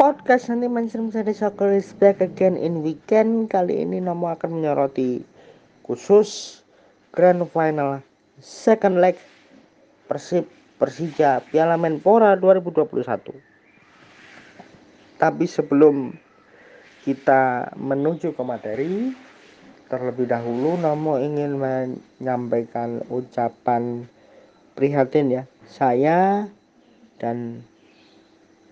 Podcast. Nanti mainstream Seri Soccer is back again in weekend. Kali ini Nomo akan menyoroti khusus Grand Final Second Leg Persib Persija Piala Menpora 2021 Tapi sebelum kita menuju ke materi Terlebih dahulu Nomo ingin menyampaikan ucapan prihatin ya. Saya dan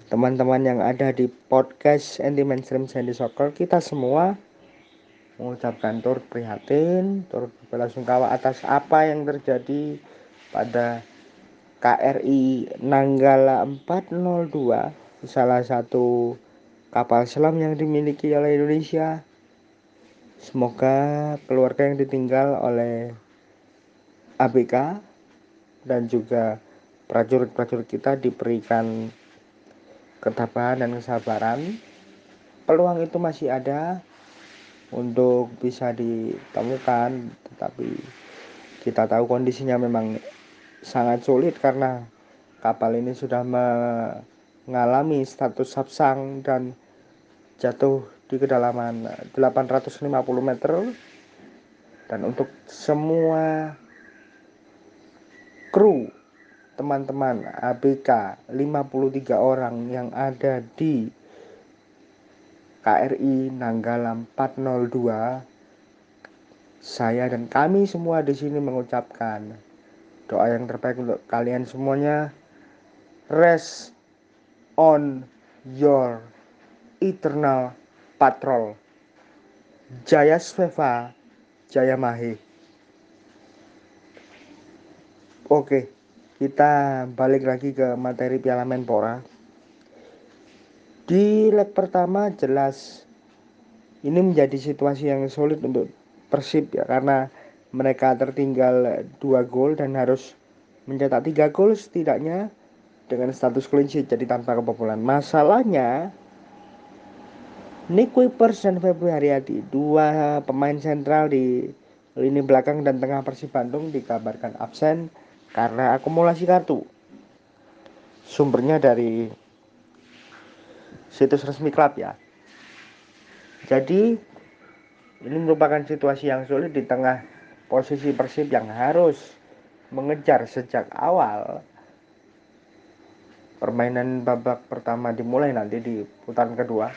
teman-teman yang ada di podcast anti mainstream Sandy Soccer kita semua mengucapkan turut prihatin turut belasungkawa atas apa yang terjadi pada KRI Nanggala 402 salah satu kapal selam yang dimiliki oleh Indonesia. Semoga keluarga yang ditinggal oleh ABK dan juga prajurit-prajurit kita diberikan ketabahan dan kesabaran. Peluang itu masih ada untuk bisa ditemukan tetapi kita tahu kondisinya memang sangat sulit karena kapal ini sudah mengalami status sabsang dan jatuh di kedalaman 850 meter. Dan untuk semua kru teman-teman ABK 53 orang yang ada di KRI Nanggala 402 saya dan kami semua di sini mengucapkan doa yang terbaik untuk kalian semuanya. Rest on your eternal patrol. Jaya Sveva Jaya Mahi. Oke. okay kita balik lagi ke materi Piala Menpora. Di leg pertama jelas ini menjadi situasi yang sulit untuk Persib ya karena mereka tertinggal dua gol dan harus mencetak tiga gol setidaknya dengan status clean sheet jadi tanpa kebobolan. Masalahnya Nick Wipers dan Febri Haryadi dua pemain sentral di lini belakang dan tengah Persib Bandung dikabarkan absen karena akumulasi kartu. Sumbernya dari situs resmi klub ya. Jadi ini merupakan situasi yang sulit di tengah posisi Persib yang harus mengejar sejak awal permainan babak pertama dimulai nanti di putaran kedua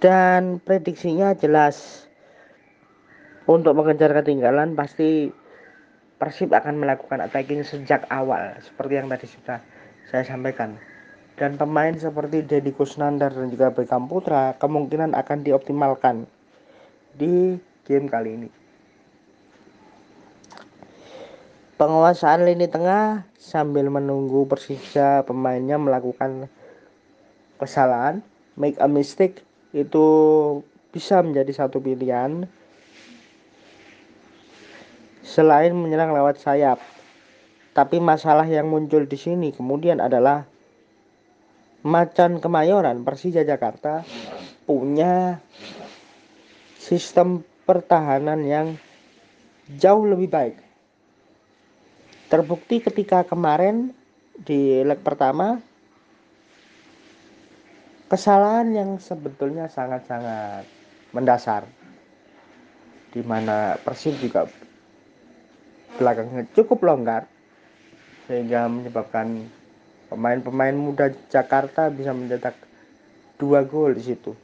dan prediksinya jelas untuk mengejar ketinggalan pasti Persib akan melakukan attacking sejak awal seperti yang tadi sudah saya sampaikan. Dan pemain seperti Deddy Kusnandar dan juga Beckham Putra kemungkinan akan dioptimalkan di game kali ini. Penguasaan lini tengah sambil menunggu Persija pemainnya melakukan kesalahan make a mistake itu bisa menjadi satu pilihan selain menyerang lewat sayap. Tapi masalah yang muncul di sini kemudian adalah Macan Kemayoran Persija Jakarta punya sistem pertahanan yang jauh lebih baik. Terbukti ketika kemarin di leg pertama kesalahan yang sebetulnya sangat-sangat mendasar di mana Persib juga belakangnya cukup longgar sehingga menyebabkan pemain-pemain muda Jakarta bisa mencetak dua gol di situ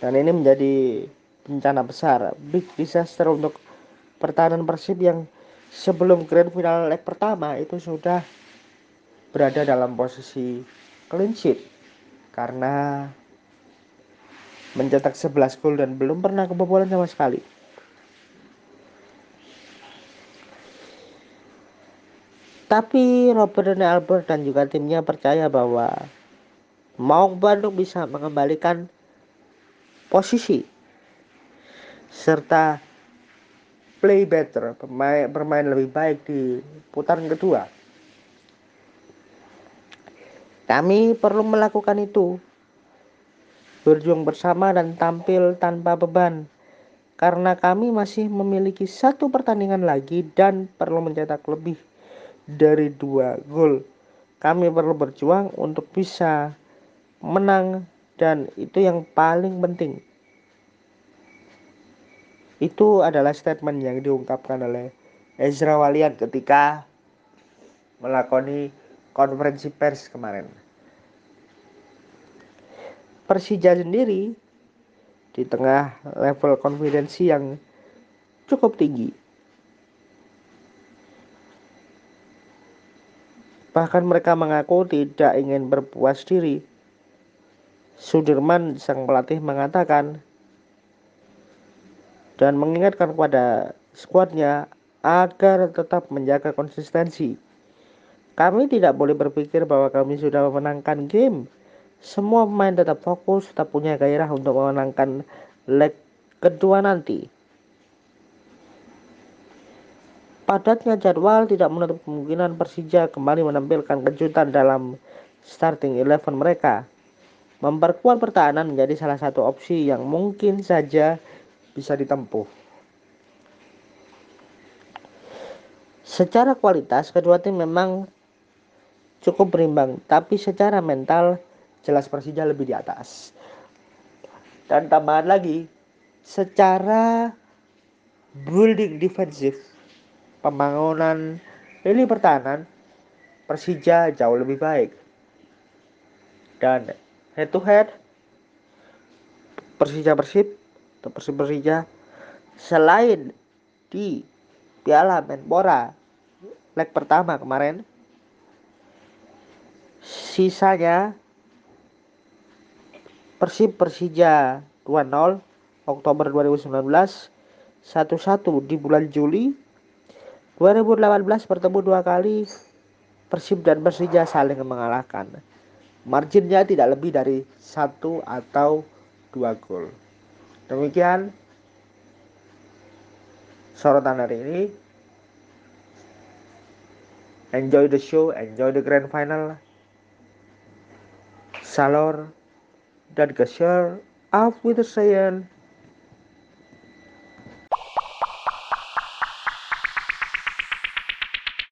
dan ini menjadi bencana besar big disaster untuk pertahanan Persib yang sebelum grand final leg pertama itu sudah berada dalam posisi clean sheet karena mencetak 11 gol dan belum pernah kebobolan sama sekali. Tapi Robert dan Albert dan juga timnya percaya bahwa mau Bandung bisa mengembalikan posisi serta play better, bermain, bermain lebih baik di putaran kedua. Kami perlu melakukan itu. Berjuang bersama dan tampil tanpa beban. Karena kami masih memiliki satu pertandingan lagi dan perlu mencetak lebih dari dua gol kami perlu berjuang untuk bisa menang dan itu yang paling penting itu adalah statement yang diungkapkan oleh Ezra Walian ketika melakoni konferensi pers kemarin. Persija sendiri di tengah level konfidensi yang cukup tinggi. Bahkan mereka mengaku tidak ingin berpuas diri. Sudirman sang pelatih mengatakan dan mengingatkan kepada skuadnya agar tetap menjaga konsistensi. Kami tidak boleh berpikir bahwa kami sudah memenangkan game. Semua pemain tetap fokus, tetap punya gairah untuk memenangkan leg kedua nanti. Padatnya jadwal tidak menutup kemungkinan Persija kembali menampilkan kejutan dalam starting eleven mereka. Memperkuat pertahanan menjadi salah satu opsi yang mungkin saja bisa ditempuh. Secara kualitas kedua tim memang cukup berimbang, tapi secara mental jelas Persija lebih di atas. Dan tambahan lagi, secara building defensif, pembangunan lini pertahanan Persija jauh lebih baik. Dan head to head Persija Persib atau Persib Persija selain di Piala Menpora leg pertama kemarin sisanya Persib Persija 2-0 Oktober 2019 1-1 di bulan Juli 2018 bertemu dua kali Persib dan Persija saling mengalahkan marginnya tidak lebih dari satu atau dua gol Demikian sorotan hari ini. Enjoy the show, enjoy the grand final. Salor dan Gasher, auf Wiedersehen.